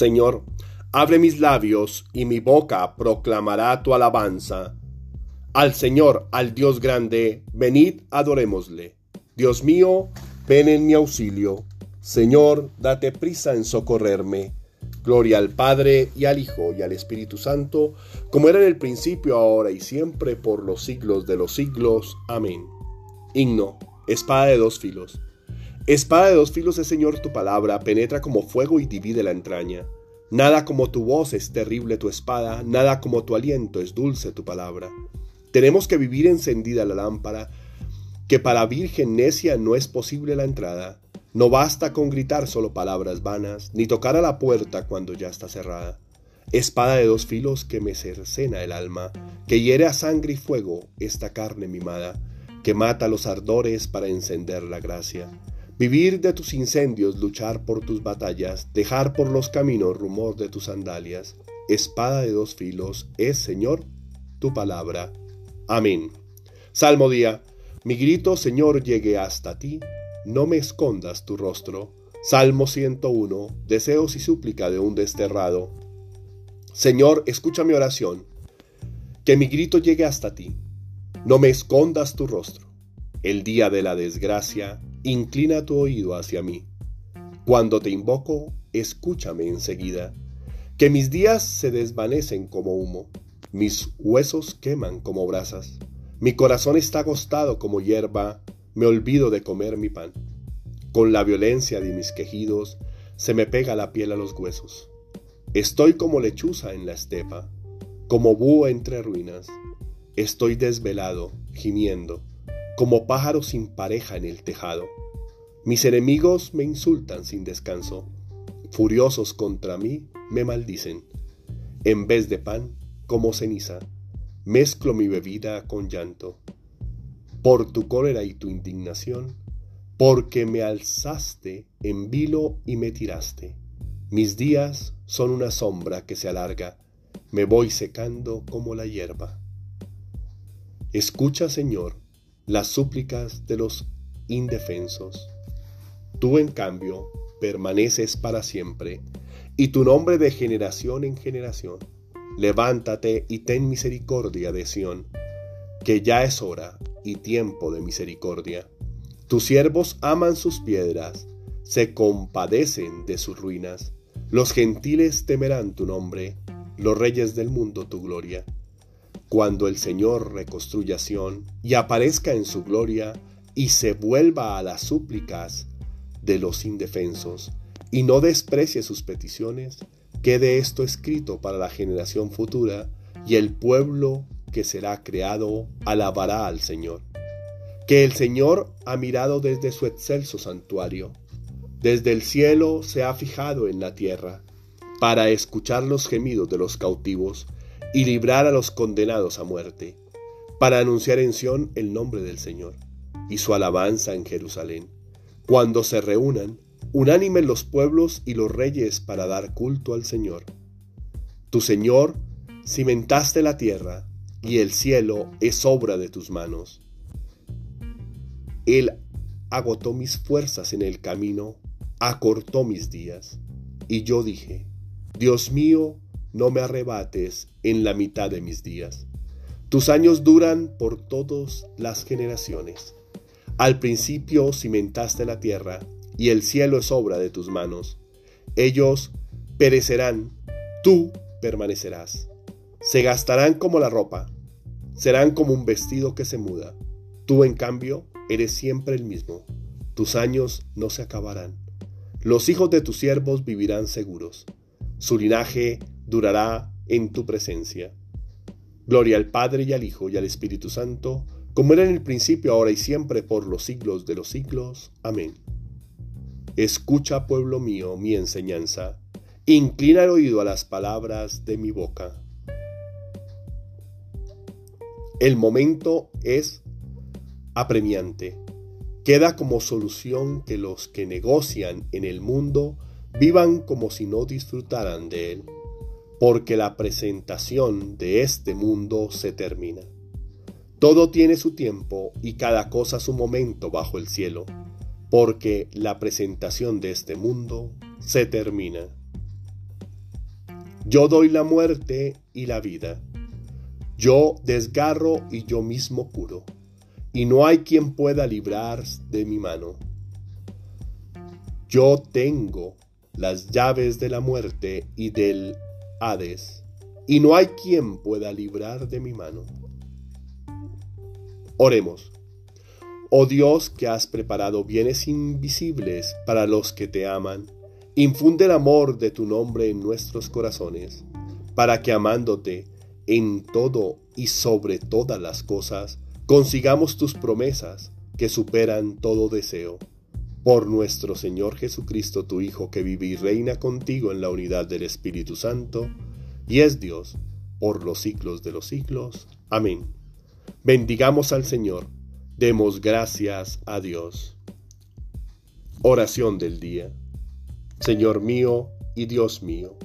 Señor, abre mis labios y mi boca proclamará tu alabanza. Al Señor, al Dios grande, venid, adorémosle. Dios mío, ven en mi auxilio. Señor, date prisa en socorrerme. Gloria al Padre y al Hijo y al Espíritu Santo, como era en el principio, ahora y siempre, por los siglos de los siglos. Amén. Himno, espada de dos filos. Espada de dos filos es, Señor, tu palabra, penetra como fuego y divide la entraña. Nada como tu voz es terrible tu espada, nada como tu aliento es dulce tu palabra. Tenemos que vivir encendida la lámpara, que para virgen necia no es posible la entrada. No basta con gritar solo palabras vanas, ni tocar a la puerta cuando ya está cerrada. Espada de dos filos que me cercena el alma, que hiere a sangre y fuego esta carne mimada, que mata los ardores para encender la gracia. Vivir de tus incendios, luchar por tus batallas, dejar por los caminos rumor de tus sandalias. Espada de dos filos es, Señor, tu palabra. Amén. Salmo día. Mi grito, Señor, llegue hasta ti. No me escondas tu rostro. Salmo 101. Deseos y súplica de un desterrado. Señor, escucha mi oración. Que mi grito llegue hasta ti. No me escondas tu rostro. El día de la desgracia, inclina tu oído hacia mí. Cuando te invoco, escúchame enseguida. Que mis días se desvanecen como humo mis huesos queman como brasas, mi corazón está agostado como hierba, me olvido de comer mi pan. Con la violencia de mis quejidos se me pega la piel a los huesos. Estoy como lechuza en la estepa, como búho entre ruinas. Estoy desvelado, gimiendo, como pájaro sin pareja en el tejado. Mis enemigos me insultan sin descanso, furiosos contra mí me maldicen. En vez de pan, como ceniza, mezclo mi bebida con llanto. Por tu cólera y tu indignación, porque me alzaste en vilo y me tiraste. Mis días son una sombra que se alarga, me voy secando como la hierba. Escucha, Señor, las súplicas de los indefensos. Tú, en cambio, permaneces para siempre, y tu nombre de generación en generación levántate y ten misericordia de Sión, que ya es hora y tiempo de misericordia. Tus siervos aman sus piedras, se compadecen de sus ruinas. Los gentiles temerán tu nombre, los reyes del mundo tu gloria. Cuando el Señor reconstruya Sión y aparezca en su gloria y se vuelva a las súplicas de los indefensos y no desprecie sus peticiones, Quede esto escrito para la generación futura y el pueblo que será creado alabará al Señor. Que el Señor ha mirado desde su excelso santuario, desde el cielo se ha fijado en la tierra, para escuchar los gemidos de los cautivos y librar a los condenados a muerte, para anunciar en Sión el nombre del Señor y su alabanza en Jerusalén. Cuando se reúnan, unánimes los pueblos y los reyes para dar culto al Señor. Tu Señor cimentaste la tierra, y el cielo es obra de tus manos. Él agotó mis fuerzas en el camino, acortó mis días. Y yo dije, Dios mío, no me arrebates en la mitad de mis días. Tus años duran por todas las generaciones. Al principio cimentaste la tierra, y el cielo es obra de tus manos. Ellos perecerán, tú permanecerás. Se gastarán como la ropa, serán como un vestido que se muda. Tú, en cambio, eres siempre el mismo. Tus años no se acabarán. Los hijos de tus siervos vivirán seguros. Su linaje durará en tu presencia. Gloria al Padre y al Hijo y al Espíritu Santo, como era en el principio, ahora y siempre, por los siglos de los siglos. Amén. Escucha, pueblo mío, mi enseñanza. Inclina el oído a las palabras de mi boca. El momento es apremiante. Queda como solución que los que negocian en el mundo vivan como si no disfrutaran de él, porque la presentación de este mundo se termina. Todo tiene su tiempo y cada cosa su momento bajo el cielo porque la presentación de este mundo se termina. Yo doy la muerte y la vida. Yo desgarro y yo mismo curo. Y no hay quien pueda librar de mi mano. Yo tengo las llaves de la muerte y del Hades, y no hay quien pueda librar de mi mano. Oremos. Oh Dios que has preparado bienes invisibles para los que te aman, infunde el amor de tu nombre en nuestros corazones, para que amándote en todo y sobre todas las cosas, consigamos tus promesas que superan todo deseo. Por nuestro Señor Jesucristo, tu Hijo, que vive y reina contigo en la unidad del Espíritu Santo, y es Dios por los siglos de los siglos. Amén. Bendigamos al Señor Demos gracias a Dios. Oración del día. Señor mío y Dios mío,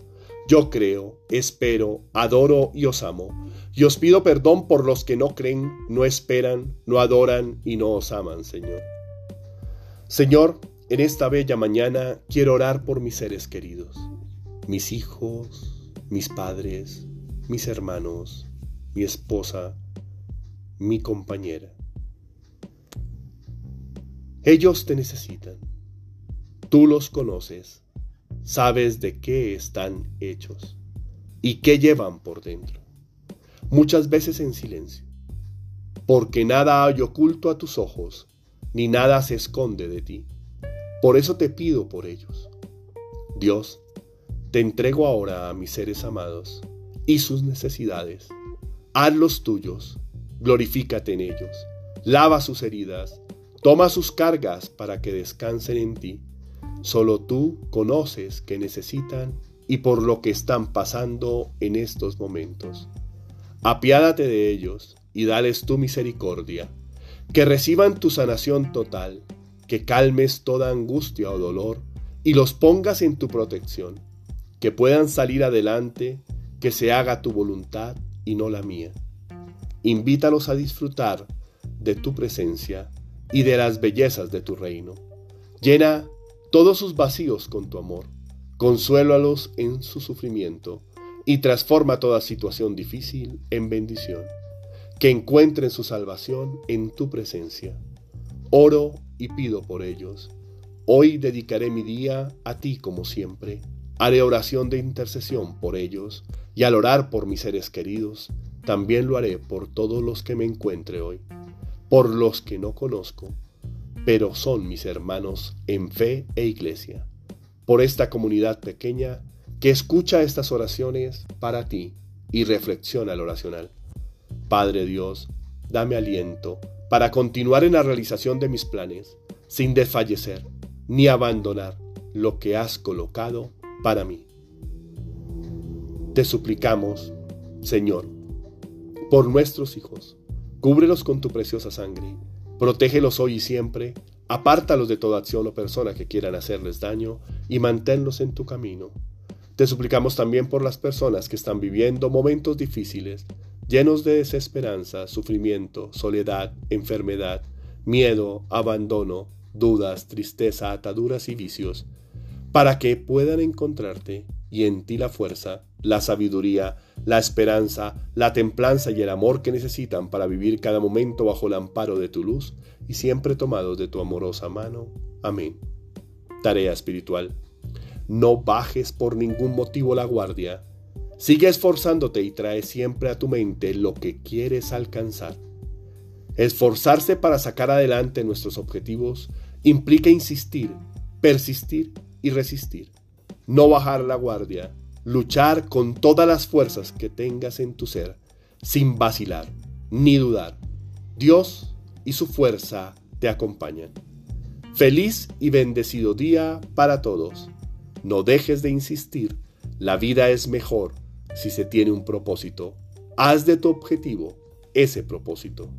yo creo, espero, adoro y os amo. Y os pido perdón por los que no creen, no esperan, no adoran y no os aman, Señor. Señor, en esta bella mañana quiero orar por mis seres queridos, mis hijos, mis padres, mis hermanos, mi esposa, mi compañera. Ellos te necesitan. Tú los conoces. Sabes de qué están hechos y qué llevan por dentro. Muchas veces en silencio. Porque nada hay oculto a tus ojos, ni nada se esconde de ti. Por eso te pido por ellos. Dios, te entrego ahora a mis seres amados y sus necesidades. Hazlos tuyos, glorifícate en ellos, lava sus heridas, Toma sus cargas para que descansen en ti. Solo tú conoces que necesitan y por lo que están pasando en estos momentos. Apiádate de ellos y dales tu misericordia. Que reciban tu sanación total, que calmes toda angustia o dolor y los pongas en tu protección. Que puedan salir adelante, que se haga tu voluntad y no la mía. Invítalos a disfrutar de tu presencia y de las bellezas de tu reino. Llena todos sus vacíos con tu amor, consuélalos en su sufrimiento y transforma toda situación difícil en bendición. Que encuentren su salvación en tu presencia. Oro y pido por ellos. Hoy dedicaré mi día a ti como siempre. Haré oración de intercesión por ellos y al orar por mis seres queridos, también lo haré por todos los que me encuentre hoy por los que no conozco, pero son mis hermanos en fe e iglesia, por esta comunidad pequeña que escucha estas oraciones para ti y reflexiona el oracional. Padre Dios, dame aliento para continuar en la realización de mis planes, sin desfallecer ni abandonar lo que has colocado para mí. Te suplicamos, Señor, por nuestros hijos, Cúbrelos con tu preciosa sangre, protégelos hoy y siempre, apártalos de toda acción o persona que quieran hacerles daño y manténlos en tu camino. Te suplicamos también por las personas que están viviendo momentos difíciles, llenos de desesperanza, sufrimiento, soledad, enfermedad, miedo, abandono, dudas, tristeza, ataduras y vicios, para que puedan encontrarte y en ti la fuerza, la sabiduría, la esperanza, la templanza y el amor que necesitan para vivir cada momento bajo el amparo de tu luz y siempre tomados de tu amorosa mano. Amén. Tarea espiritual. No bajes por ningún motivo la guardia. Sigue esforzándote y trae siempre a tu mente lo que quieres alcanzar. Esforzarse para sacar adelante nuestros objetivos implica insistir, persistir y resistir. No bajar la guardia, luchar con todas las fuerzas que tengas en tu ser, sin vacilar ni dudar. Dios y su fuerza te acompañan. Feliz y bendecido día para todos. No dejes de insistir, la vida es mejor si se tiene un propósito. Haz de tu objetivo ese propósito.